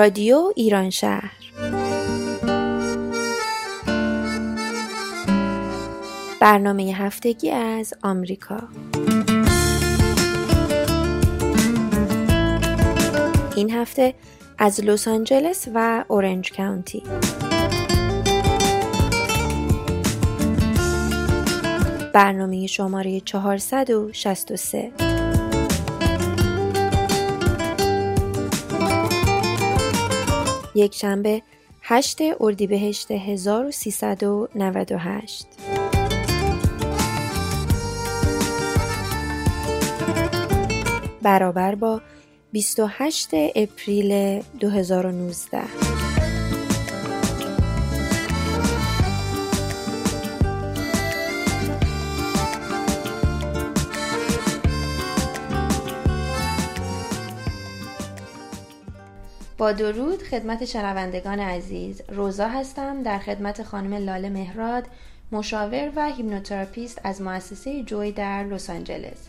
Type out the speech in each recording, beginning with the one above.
رادیو ایران شهر. برنامه هفتگی از آمریکا. این هفته از لس آنجلس و اورنج کانتی برنامه شماره 463 یک شنبه 8 اردیبهشت 1398 برابر با 28 اپریل 2019 با درود خدمت شنوندگان عزیز روزا هستم در خدمت خانم لاله مهراد مشاور و هیپنوتراپیست از مؤسسه Joy در لس آنجلس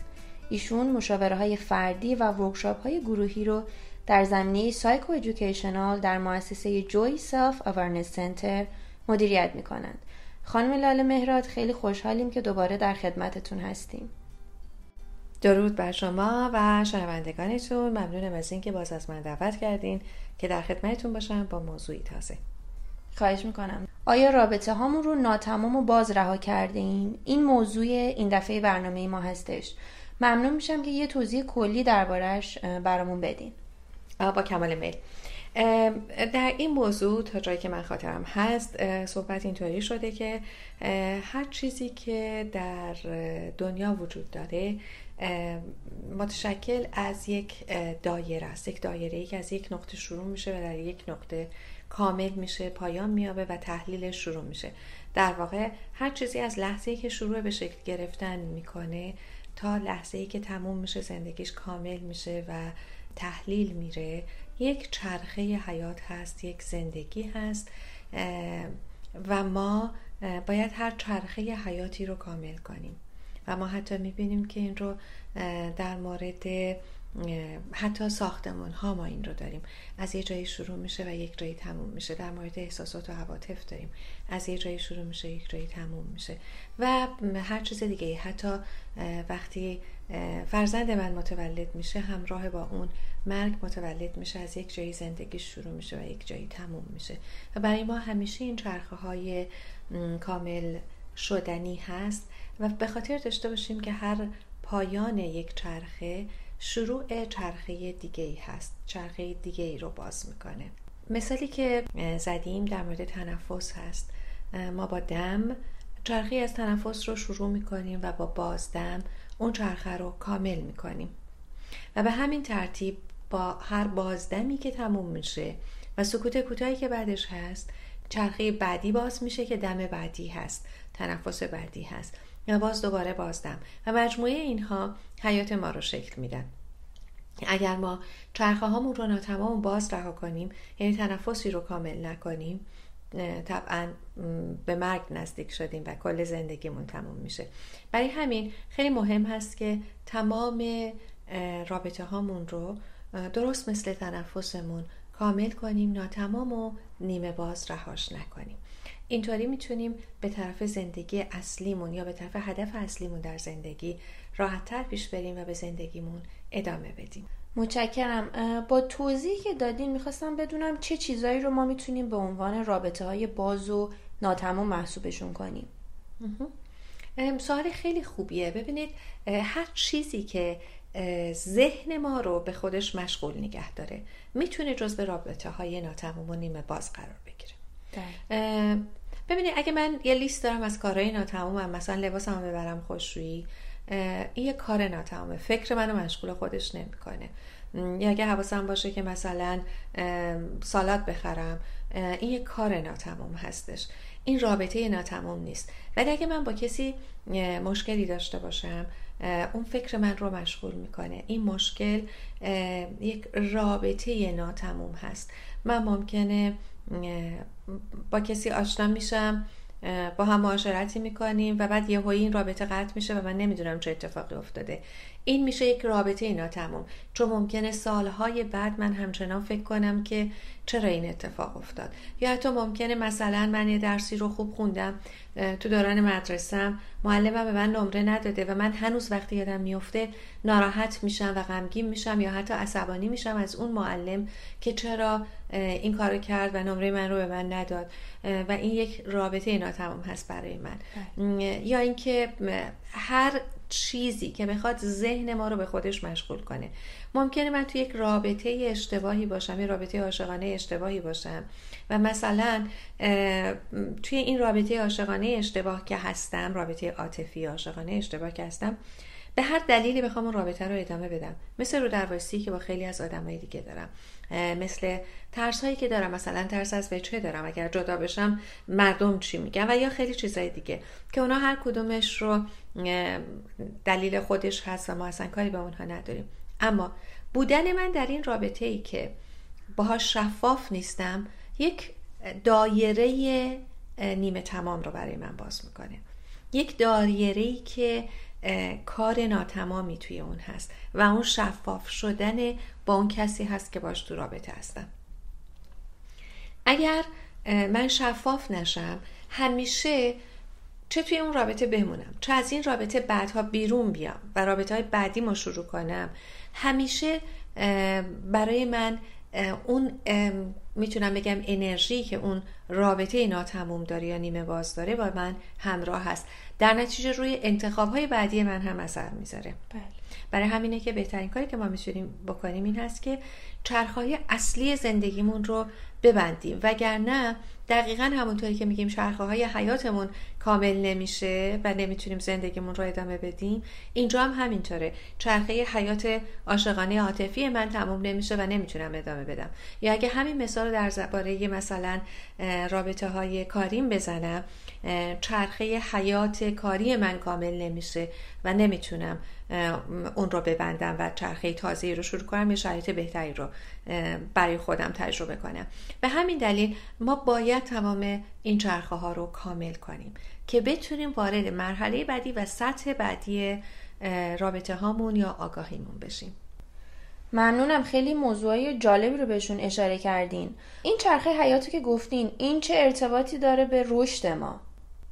ایشون مشاوره های فردی و workshop های گروهی رو در زمینه psychoeducational در مؤسسه Joy Self Awareness Center مدیریت می کنند. خانم لاله مهراد خیلی خوشحالیم که دوباره در خدمتتون هستیم. درود بر شما و شنوندگانتون. ممنونم از اینکه باز از من دعوت کردین که در خدمتتون باشم با موضوعی تازه. خواهش می‌کنم. آیا رابطه هامون رو ناتمام و باز رها کرده این؟ این موضوع این دفعه برنامه ما هستش. ممنون میشم که یه توضیح کلی دربارهش برامون بدین. با کمال میل. در این موضوع تا جایی که من خاطرم هست صحبت اینطوری شده که هر چیزی که در دنیا وجود داره متشکل از یک دایره است. یک دایره ای که از یک نقطه شروع میشه و در یک نقطه کامل میشه پایان میابه و تحلیل شروع میشه. در واقع هر چیزی از لحظه ای که شروع به شکل گرفتن می‌کنه تا لحظه ای که تموم میشه زندگیش کامل میشه و تحلیل میره. یک چرخه حیات هست یک زندگی هست و ما باید هر چرخه حیاتی رو کامل کنیم. و ما حتی می‌بینیم که این رو در مورد حتی ساختمون ها ما این رو داریم. از یه جایی شروع میشه و یک جایی تموم میشه. در مورد احساسات و عواطف داریم. از یه جایی شروع میشه یک جایی تموم میشه. و هر چیز دیگه حتی وقتی فرزند من متولد میشه همراه با اون مرگ متولد میشه. از یک جایی زندگی شروع میشه و یک جایی تموم میشه. و برای ما همیشه این چرخه های کامل شدنی هست و به خاطر داشته باشیم که هر پایان یک چرخه شروع چرخه دیگه ای هست چرخه دیگه ای رو باز می‌کنه. مثالی که زدیم در مورد تنفس هست. ما با دم چرخه از تنفس رو شروع می‌کنیم و با بازدم اون چرخه رو کامل می‌کنیم. و به همین ترتیب با هر بازدمی که تموم میشه و سکوت کوتاهی که بعدش هست چرخه بعدی باز میشه که دم بعدی هست. تنفس بعدی هست. و باز دوباره بازدم. و مجموعه اینها حیات ما رو شکل میدن. اگر ما چرخه هامون رو ناتمام باز رها کنیم یعنی تنفسی رو کامل نکنیم طبعا به مرگ نزدیک شدیم و کل زندگیمون تموم میشه. برای همین خیلی مهم هست که تمام رابطه هامون رو درست مثل تنفسمون کامل کنیم ناتمام و نیمه باز رهاش نکنیم. اینطوری می‌تونیم به طرف زندگی اصلیمون یا به طرف هدف اصلیمون در زندگی راحتتر پیش بریم و به زندگیمون ادامه بدیم. متشکرم. با توضیحی که دادین می‌خواستم بدونم چه چیزایی رو ما می‌تونیم به عنوان رابطه های باز و ناتمام محسوبشون کنیم. سوال خیلی خوبیه. ببینید هر چیزی که ذهن ما رو به خودش مشغول نگه داره. می‌تونه جز به رابطه های ناتمام و نیمه باز قرار بگیره. بله. ببینید اگه من یه لیست دارم از کارهای ناتمامم مثلا لباسمو ببرم خوشرویی این یه کار ناتمامه فکر منو مشغول خودش نمی‌کنه. یا اگه حواسم باشه که مثلا سالات بخرم این یه کار ناتمام هستش. این رابطه ناتمام نیست. ولی اگه من با کسی مشکلی داشته باشم اون فکر من رو مشغول می‌کنه. این مشکل یک رابطه ناتموم هست. من ممکنه با کسی آشنا میشم با هم معاشرتی می‌کنیم و بعد یه این رابطه قطع میشه و من نمی‌دونم چه اتفاقی افتاده. این میشه یک رابطه ناتمام چون ممکنه سالهای بعد من همچنان فکر کنم که چرا این اتفاق افتاد. یا حتی ممکنه مثلا من یه درسی رو خوب خوندم تو دوران مدرسم معلمم به من نمره نداده و من هنوز وقتی یادم میفته ناراحت میشم و غمگین میشم یا حتی عصبانی میشم از اون معلم که چرا این کارو کرد و نمره من رو به من نداد. و این یک رابطه ناتمام هست برای من. بله. یا اینکه هر چیزی که بخواد ذهن ما رو به خودش مشغول کنه. ممکنه من توی یک رابطه اشتباهی باشم یه رابطه عاشقانه اشتباهی باشم و مثلا توی این رابطه عاشقانه اشتباه که هستم رابطه عاطفی عاشقانه اشتباه که هستم به هر دلیلی بخوام اون رابطه رو ادامه بدم. مثل رو درواسی که با خیلی از آدمای دیگه دارم. مثل ترس هایی که دارم مثلا ترس از وجهه دارم اگر جدا بشم مردم چی میگن و یا خیلی چیزهای دیگه که اونا هر کدومش رو دلیل خودش هست و ما اصلا کاری به اونها نداریم. اما بودن من در این رابطه ای که باهاش شفاف نیستم یک دایره نیمه تمام رو برای من باز می‌کنه. یک دایره ای که کار ناتمامی توی اون هست و اون شفاف شدن با اون کسی هست که باش تو رابطه هستم. اگر من شفاف نشم همیشه چه توی اون رابطه بمونم چه از این رابطه بعدها بیرون بیام و رابطه های بعدی ما شروع کنم همیشه برای من اون می‌تونم بگم انرژی که اون رابطه ناتموم داره یا نیمه باز داره با من همراه هست. در نتیجه روی انتخاب های بعدی من هم اثر می‌ذاره بله. برای همینه که بهترین کاری که ما می‌تونیم بکنیم این هست که چرخهای اصلی زندگیمون رو ببندیم. وگرنه دقیقا همونطوری که میگیم شرخه های حیاتمون کامل نمیشه و نمی‌تونیم زندگیمون رو ادامه بدیم اینجا هم همینطوره. چرخه حیات عاشقانه عاطفی من تموم نمیشه و نمی‌تونم ادامه بدم. یا اگه همین مثال رو در زباره مثلا رابطه های کاریم بزنم چرخه حیات کاری من کامل نمیشه و نمی‌تونم اون رو ببندم و چرخه تازه رو شروع کنم یه شرایط بهتری رو برای خودم تجربه کنم. به همین دلیل ما باید تمام این چرخه ها رو کامل کنیم که بتونیم وارد مرحله بعدی و سطح بعدی رابطه هامون یا آگاهیمون بشیم. ممنونم. خیلی موضوعی جالبی رو بهشون اشاره کردین. این چرخه حیاتی که گفتین این چه ارتباطی داره به رشد ما؟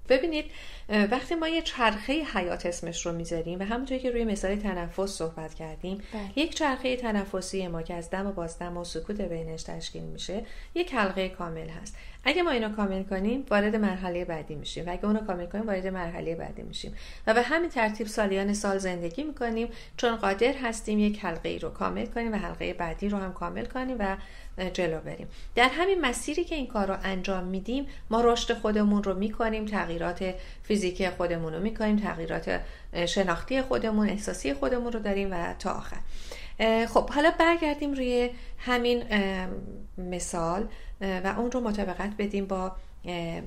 ببینید وقتی ما یه چرخه حیات اسمش رو می‌ذاریم و همونطوری که روی مثال تنفس صحبت کردیم بله. یک چرخه تنفسی ما که از دم و بازدم و سکوت بینش تشکیل میشه یک حلقه کامل هست اگه ما اینو کامل کنیم وارد مرحله بعدی میشیم. و اگه اونو کامل کنیم وارد مرحله بعدی میشیم. و به همین ترتیب سالیان سال زندگی می‌کنیم. چون قادر هستیم یک حلقه ای رو کامل کنیم و حلقه بعدی رو هم کامل کنیم و جلو بریم. در همین مسیری که این کار رو انجام میدیم ما رشد خودمون رو می‌کنیم تغییرات فیزیکی خودمون رو می‌کنیم تغییرات شناختی خودمون احساسی خودمون رو داریم و تا آخر. خب حالا برگردیم روی همین مثال. و اون رو مطابقت بدیم با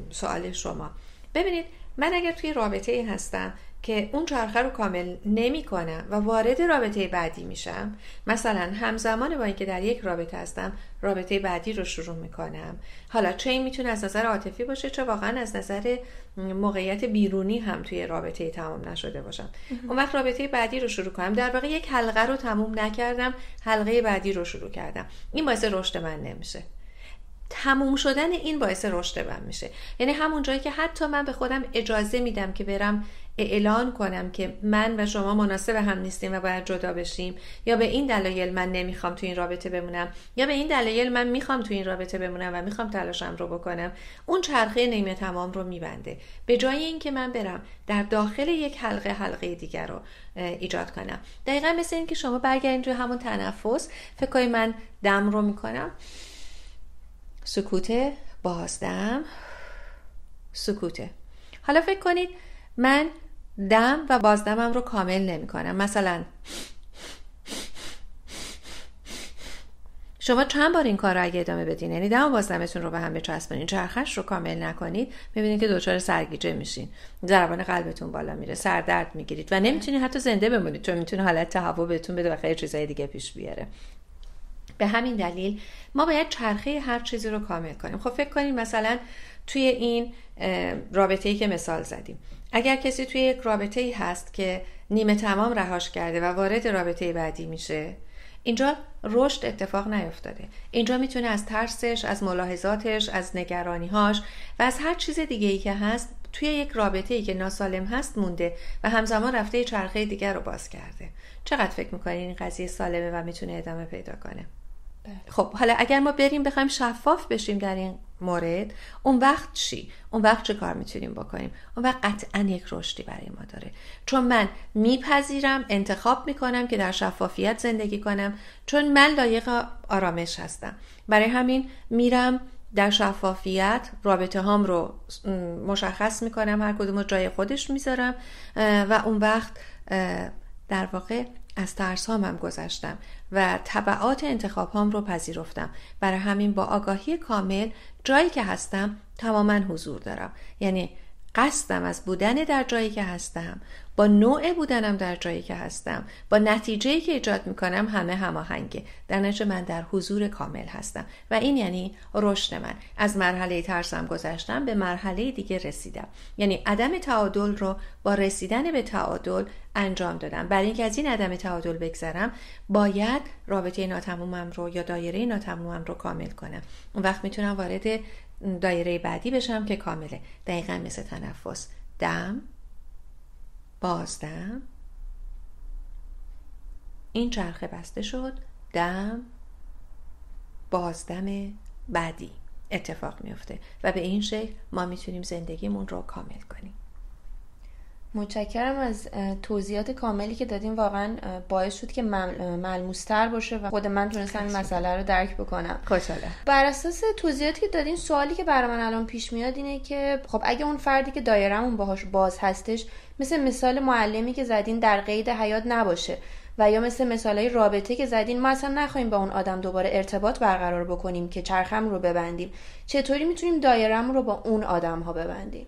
سوال شما. ببینید من اگر توی رابطه هستم که اون چرخه رو کامل نمی کنم و وارد رابطه بعدی میشم مثلا همزمان با اینکه در یک رابطه هستم رابطه بعدی رو شروع می‌کنم. حالا چه این می‌تونه از نظر عاطفی باشه چه واقعا از نظر موقعیت بیرونی هم توی رابطه تمام نشده باشم. اون وقت رابطه بعدی رو شروع کنم. در واقع یک حلقه رو تموم نکردم حلقه بعدی رو شروع کردم. این باعث رشد من نمیشه. تموم شدن این باعث رشد من میشه. یعنی همون جایی که حتی من به خودم اجازه میدم که برم اعلان کنم که من و شما مناسب هم نیستیم و باید جدا بشیم یا به این دلایل من نمی‌خوام تو این رابطه بمونم یا به این دلایل من می‌خوام تو این رابطه بمونم و می‌خوام تلاشم رو بکنم اون چرخه نیمه تمام رو میبنده. به جای اینکه من برم در داخل یک حلقه حلقه دیگر رو ایجاد کنم. دقیقا مثل اینکه شما برگردین توی همون تنفس. فکر من دم رو می‌کنم. سکوته بازدم. سکوته حالا فکر کنید من دم و بازدمم رو کامل نمی کنم مثلا شما چند بار این کار رو اگه ادامه بدین؟ یعنی دم و بازدمتون رو به هم بچسبونین چرخش رو کامل نکنید. می‌بینید که دچار سرگیجه میشین. ضربان قلبتون بالا میره. سردرد می‌گیرید و نمی‌تونید حتی زنده بمونید. چون می‌تونه حالت تهوع بهتون بده و خیلی چیزای دیگه پیش بیاره. به همین دلیل ما باید چرخه هر چیزی رو کامل کنیم. خب فکر کنیم مثلا توی این رابطه ای که مثال زدیم. اگر کسی توی یک رابطه ای هست که نیمه تمام رهاش کرده و وارد رابطه بعدی میشه اینجا رشد اتفاق نیفتاده. اینجا می‌تونه از ترسش از ملاحظاتش از نگرانیهاش و از هر چیز دیگه ای که هست توی یک رابطه ای که ناسالم هست مونده و همزمان رفته چرخه دیگر رو باز کرده. چقدر فکر می‌کنین این قضیه سالمه و می‌تونه ادامه پیدا کنه؟ بله. خب حالا اگر ما بریم بخوایم شفاف بشیم در این مورد اون وقت چی؟ اون وقت چه کار می‌تونیم بکنیم؟ اون وقت قطعا یک رشدی برای ما داره. چون من میپذیرم انتخاب می‌کنم که در شفافیت زندگی کنم چون من لایق آرامش هستم. برای همین میرم در شفافیت رابطه هام رو مشخص می‌کنم هر کدوم جای خودش می‌ذارم و اون وقت در واقع از ترس هم گذشتم. و طبعات انتخاب هام رو پذیرفتم. برای همین با آگاهی کامل جایی که هستم تماما حضور دارم. یعنی قصدم از بودن در جایی که هستم. با نوع بودنم در جایی که هستم. با نتیجه که ایجاد می‌کنم همه هماهنگه. در نتیجه من در حضور کامل هستم. و این یعنی رشد من. از مرحله ترسم گذشتم به مرحله دیگه رسیدم. یعنی عدم تعادل رو با رسیدن به تعادل انجام دادم. برای اینکه از این عدم تعادل بگذرم باید رابطه ناتمومم رو یا دایره ناتمومم رو کامل کنم. اون وقت می‌تونم وارد دایره بعدی بشم که کامله. دقیقا مثل تنفس. دم بازدم. این چرخه بسته شد. دم. بازدم بعدی اتفاق میفته و به این شکل ما می‌تونیم زندگیمون رو کامل کنیم. متشکرم از توضیحات کاملی که دادیم واقعا باعث شد که ملموستر باشه و خود من تونستم این مسئله رو درک بکنم. خوشحاله بر اساس توضیحاتی که دادین سوالی که برای من الان پیش میاد اینه که خب اگه اون فردی که دایرمون باهاش باز هستش مثل مثال معلمی که زدین در قید حیات نباشه و یا مثل مثالای رابطه که زدین ما اصلا نخواهیم با اون آدم دوباره ارتباط برقرار بکنیم که چرخم رو ببندیم. چطوری می‌تونیم دایرم رو با اون آدم ها ببندیم؟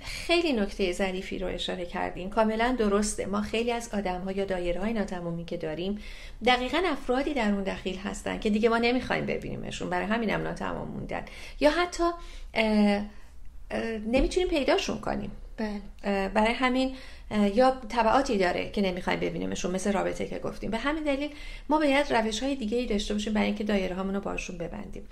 خیلی نکته ظریفی رو اشاره کردیم کاملا درسته. ما خیلی از آدم ها یا دایره های ناتمومی که داریم دقیقا افرادی در اون دخیل هستن که دیگه ما نمی‌خوایم ببینیمشون. برای همین هم ناتمام موندن. یا حتی نمی‌تونیم پیداشون کنیم. بله. برای همین یا طبعاتی داره که نمی‌خوایم ببینیمشون مثل رابطه که گفتیم. به همین دلیل ما باید روش های دیگه ای داشته باشیم برای اینکه دایره هامون رو باشون ببندیم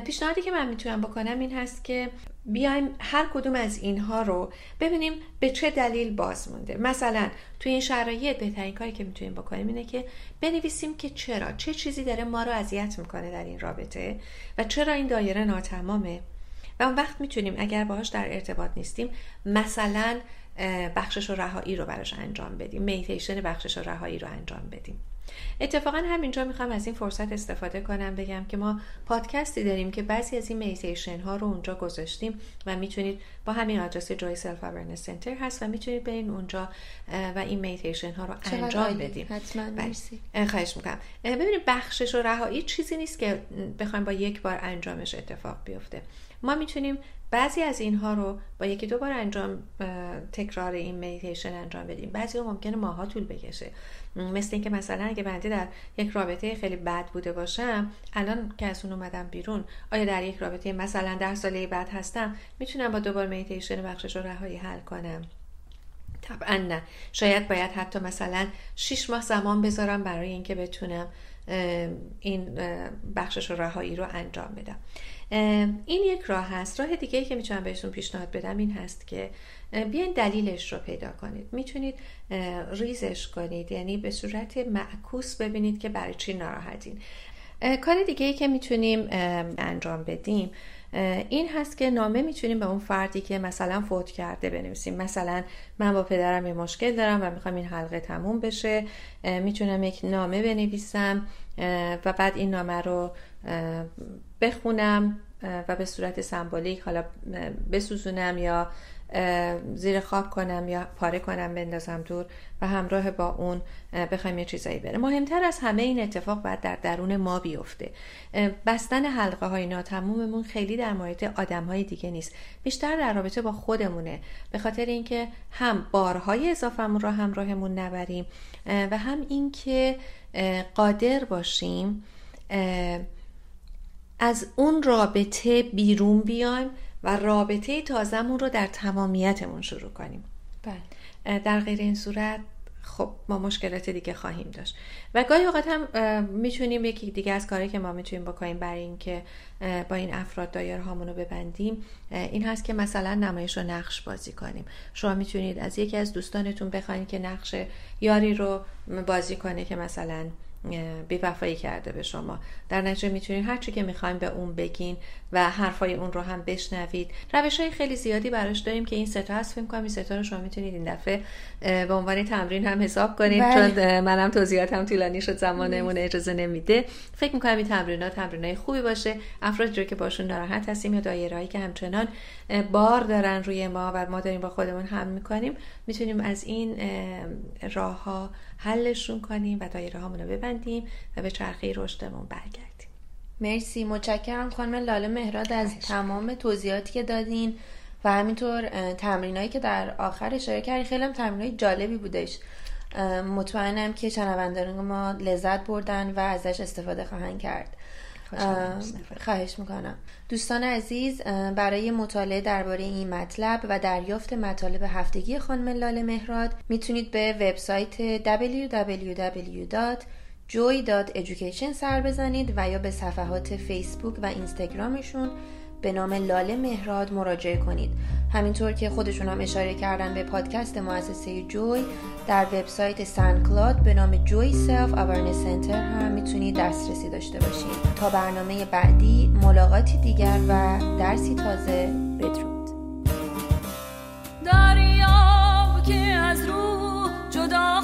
پیشنهادی که من می‌تونم بکنم این هست که بیایم هر کدوم از اینها رو ببینیم به چه دلیل باز مونده. مثلا توی این شرایط بهترین کاری که می‌تونیم بکنیم اینه که بنویسیم که چرا چه چیزی داره ما رو اذیت می‌کنه در این رابطه و چرا این دایره ناتمامه. و اون وقت می‌تونیم اگر باهاش در ارتباط نیستیم مثلا بخشش و رهایی رو براش انجام بدیم. میتیشن بخشش و رهایی رو انجام بدیم. اتفاقا همینجا می‌خوام از این فرصت استفاده کنم بگم که ما پادکستی داریم که بعضی از این میتیشن ها رو اونجا گذاشتیم و می‌تونید با همین آدرس Joy Self Awareness Center هست و می‌تونید برین اونجا و این میتیشن ها رو انجام بدیم. حتما بله. خواهش می‌کنم. ببینید بخشش و رهایی چیزی نیست که بخوایم با یک بار انجامش اتفاق بیفته. ما می‌تونیم بعضی از اینها رو با یکی دو بار انجام تکرار این میتیشن انجام بدیم. بعضی ها ممکنه ماها طول بکشه. مثل اینکه مثلا اگه بنده در یک رابطه خیلی بد بوده باشم الان که از اون اومدم بیرون آیا در یک رابطه مثلا ده ساله بعد هستم می‌تونم با دوبار میتیشن بخشش رو رهایی حل کنم؟ طبعا نه. شاید باید حتی مثلا 6 ماه زمان بذارم برای اینکه بتونم این بخشش و رهایی رو انجام بدم این یک راه هست. راه دیگه که می‌تونم بهتون پیشنهاد بدم این هست که بیاین دلیلش رو پیدا کنید. می‌تونید ریزش کنید. یعنی به صورت معکوس ببینید که برای چی ناراحتین. کار دیگه ای که می‌تونیم انجام بدیم این هست که نامه می‌تونیم به اون فردی که مثلا فوت کرده بنویسیم. مثلا من با پدرم یه مشکل دارم و می‌خوام این حلقه تموم بشه. می‌تونم یک نامه بنویسم و بعد این نامه رو بخونم و به صورت سمبولیک حالا بسوزونم یا زیر خاک کنم یا پاره کنم بندازم دور و همراه با اون بخوایم یه چیزایی بره. مهمتر از همه این اتفاق باید در درون ما بیفته. بستن حلقه های ناتموممون خیلی در مورد آدم های دیگه نیست. بیشتر در رابطه با خودمونه. به خاطر اینکه هم بارهای اضافهمون را همراهمون نبریم و هم اینکه قادر باشیم از اون رابطه بیرون بیایم و رابطه تازمون رو در تمامیتمون شروع کنیم. بله. در غیر این صورت خب ما مشکلات دیگه خواهیم داشت. و گاهی اوقات هم می‌تونیم یکی دیگه از کاری که ما می‌تونیم بکنیم برای اینکه با این افراد دایره هامون رو ببندیم این هست که مثلا نمایش رو نقش بازی کنیم. شما می‌تونید از یکی از دوستانتون بخواید که نقش یاری رو بازی کنه که مثلا بیوفایی کرده به شما. در نتیجه می‌تونید هر چی که می‌خوایم به اون بگین و حرفای اون رو هم بشنوید. روش های خیلی زیادی براش داریم که این ستا هست. فکر کنم این ستا رو شما می‌تونید این دفعه به عنوان تمرین هم حساب کنید بله. چون منم توضیحاتم طولانی شد زمانمون اجازه نمیده. فکر می‌کنم این تمرینات تمرینای خوبی باشه. افراد رو که باشون ناراحت هستیم یا دایرهایی که همچنان بار دارن روی ما و ما داریم با خودمون هم می‌کنیم می‌تونیم از این راه ها حلشون کنیم و دایره هامون رو ببندیم و به چرخه رشدمون برگردیم. مرسی. متشکرم خانم لاله مهراد از تمام توضیحاتی که دادین و همینطور تمرینایی که در آخر اشاره کردین. خیلی هم تمرینای جالبی بودش. مطمئنم که شنوندگان ما لذت بردن و ازش استفاده خواهند کرد. خواهش می‌کنم. دوستان عزیز برای مطالعه درباره این مطلب و دریافت مطالب هفتگی خانم لاله مهراد می‌تونید به وبسایت www.joy.education سر بزنید و یا به صفحات فیسبوک و اینستاگرامشون به نام لاله مهراد مراجعه کنید. همینطور که خودشون هم اشاره کردن به پادکست مؤسسه Joy در وبسایت Cloud به نام Joy Self Awareness Center هم می‌تونید دسترسی داشته باشید. تا برنامه بعدی ملاقاتی دیگر و درسی تازه بدرود. دریا که از رو جدا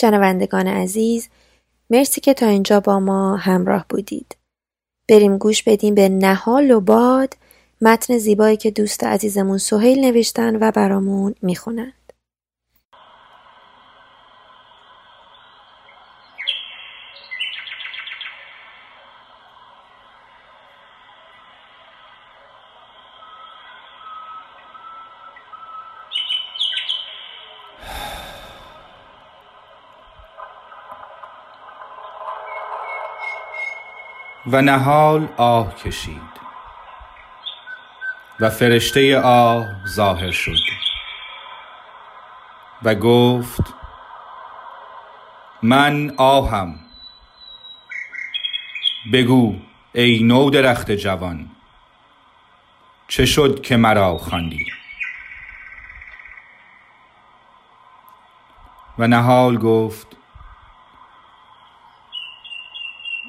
شنوندگان عزیز مرسی که تا اینجا با ما همراه بودید. بریم گوش بدیم به نهال و باد متن زیبایی که دوست عزیزمون سهیل نوشتن و برامون می‌خونن. و نهال آه کشید. و فرشته آه ظاهر شد. و گفت من آهم. بگو ای نو درخت جوان چه شد که مرا خواندی؟ و نهال گفت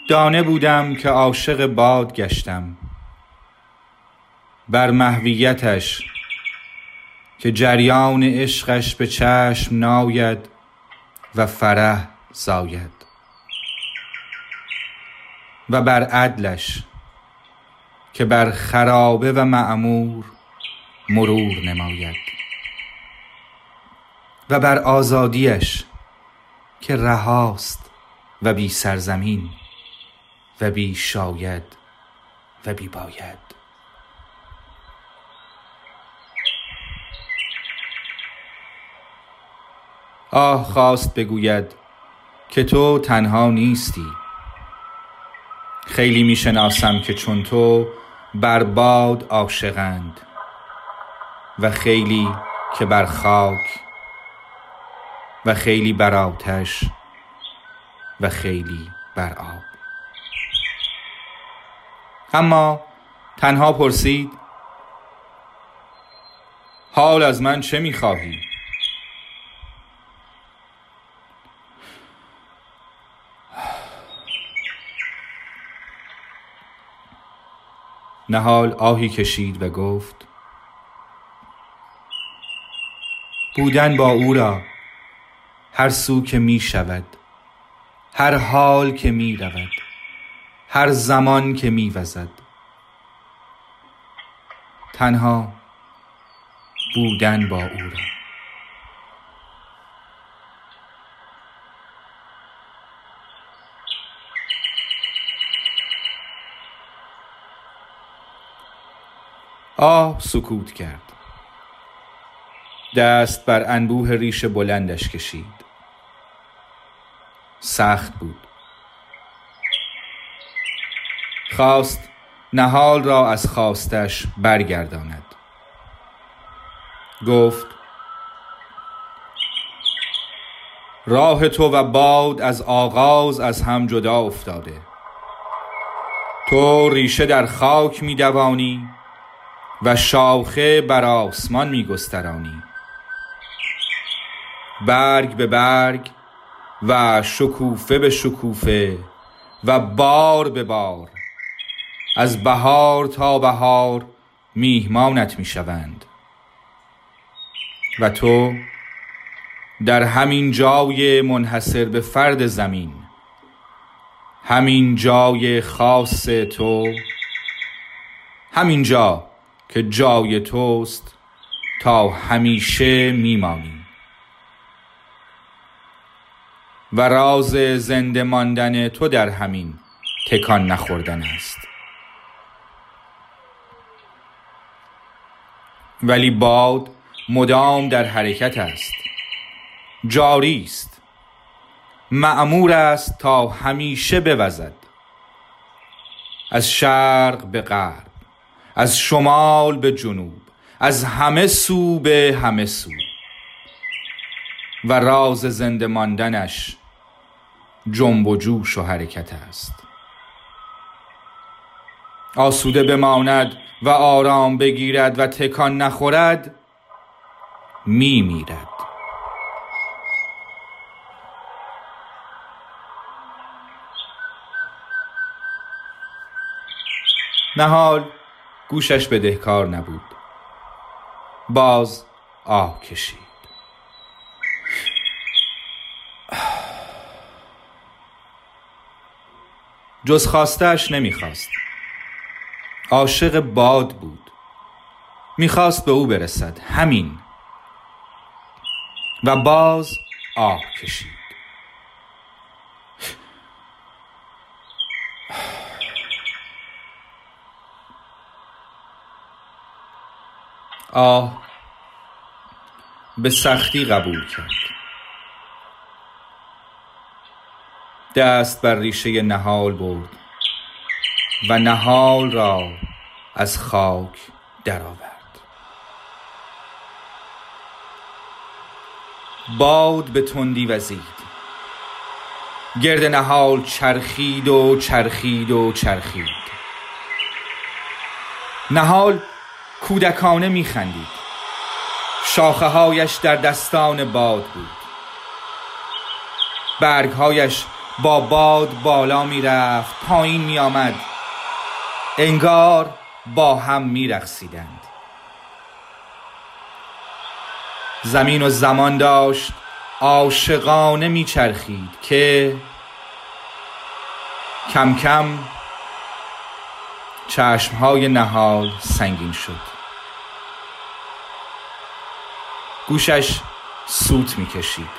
دانه بودم که عاشق باد گشتم. بر محویتش که جریان عشقش به چشم ناید و فرح زاید. و بر عدلش که بر خرابه و معمور مرور نماید. و بر آزادیش که رهاست و بی سرزمین. و بی شاید و بی باید. آه خواست بگوید که تو تنها نیستی. خیلی می‌شناسم که چون تو بر باد عاشقند و خیلی که بر خاک و خیلی بر آتش و خیلی بر آب. اما تنها پرسید حال از من چه می‌خواهی؟ نهال آهی کشید و گفت بودن با او را هر سو که می شود هر حال که می رود هر زمان که میوزد. تنها بودن با او را. آه سکوت کرد. دست بر انبوه ریش بلندش کشید. سخت بود. خواست نهال را از خواستش برگرداند. گفت راه تو و باد از آغاز از هم جدا افتاده. تو ریشه در خاک می دوانی و شاخه بر آسمان می گسترانی برگ به برگ و شکوفه به شکوفه و بار به بار از بهار تا بهار میهمانت می‌شوند. و تو در همین جای منحصر به فرد زمین همین جای خاص تو همین جا که جای توست تا همیشه میمانی. و راز زنده ماندن تو در همین تکان نخوردن است. ولی باد مدام در حرکت است. جاری است. معمور است تا همیشه بوزد. از شرق به غرب از شمال به جنوب از همه سو به همه سو. و راز زنده ماندنش جنب و جوش و حرکت است. آسوده بماند و آرام بگیرد و تکان نخورد می میرد. نهال گوشش بدهکار نبود. باز آه کشید. جز خواستش نمی‌خواست. عاشق باد بود. می‌خواست به او برسد. همین. و باز آه کشید. آه به سختی قبول کرد. دست بر ریشه نهال برد. و نهال را از خاک درآورد. باد به تندی وزید. گرد نهال چرخید و چرخید و چرخید. نهال کودکانه میخندید. شاخه هایش در دستان باد بود. برگ هایش با باد بالا می‌رفت پایین میآمد. انگار با هم میرقصیدند. زمین و زمان داشت عاشقانه میچرخید که کم کم چشمهای نهال سنگین شد. گوشش سوت می‌کشید.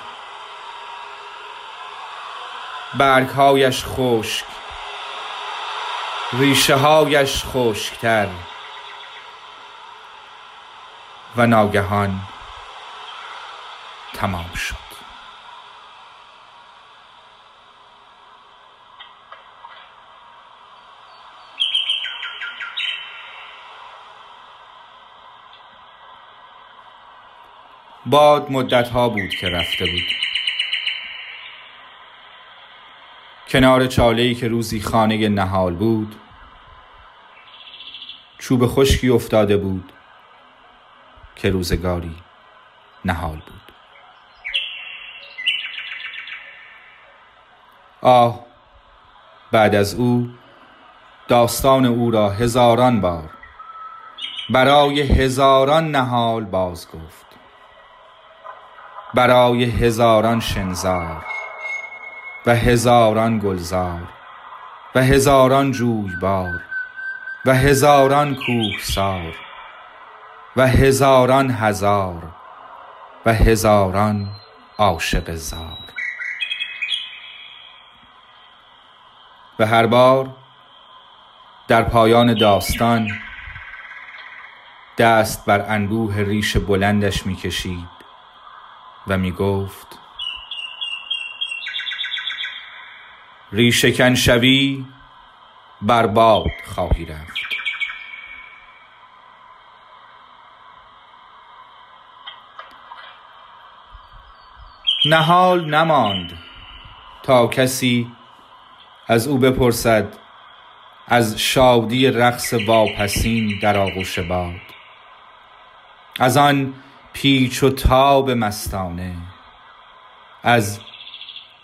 برگهایش خشک ریشه هایش خشکتر و ناگهان تمام شد. باد مدت ها بود که رفته بود. کنار چاله که روزی خانه نهال بود چوب خشکی افتاده بود که روزگاری نهال بود. آه بعد از او داستان او را هزاران بار برای هزاران نهال باز گفت. برای هزاران شنزار و هزاران گلزار و هزاران جویبار و هزاران کوهسار و هزاران هزار و هزاران عاشق زار. و هر بار در پایان داستان دست بر انبوه ریش بلندش می‌کشید و می گفت ریشکن شوی برباد خواهی رفت. نهال نماند تا کسی از او بپرسد از شادی رقص واپسین در آغوش باد. از آن پیچ و تاب مستانه از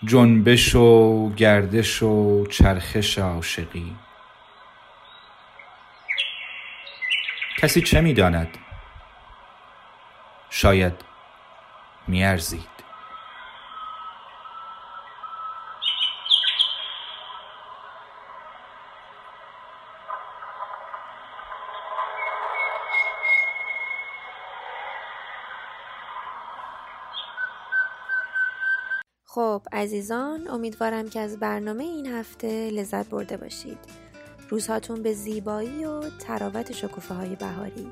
جنبش و گردش و چرخش عاشقی. کسی چه می‌داند؟ شاید میارزید. خب عزیزان امیدوارم که از برنامه این هفته لذت برده باشید. روزهاتون به زیبایی و تراوت شکوفه های بهاری.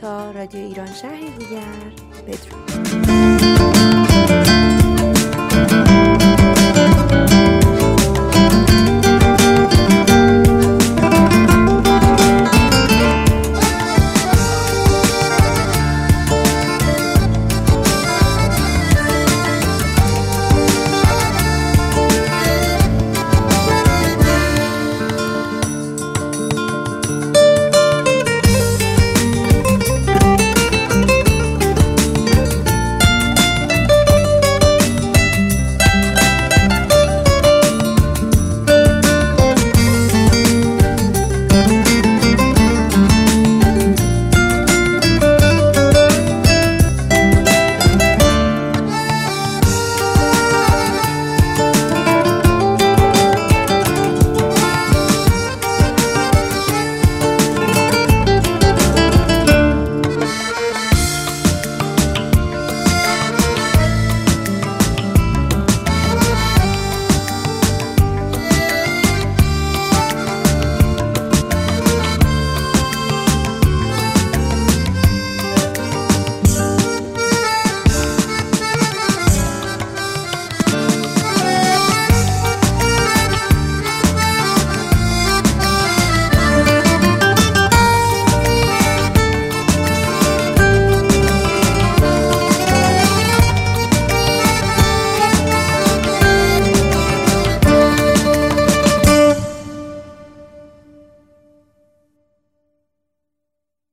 تا رادیو ایران شهری دیگر بدرود.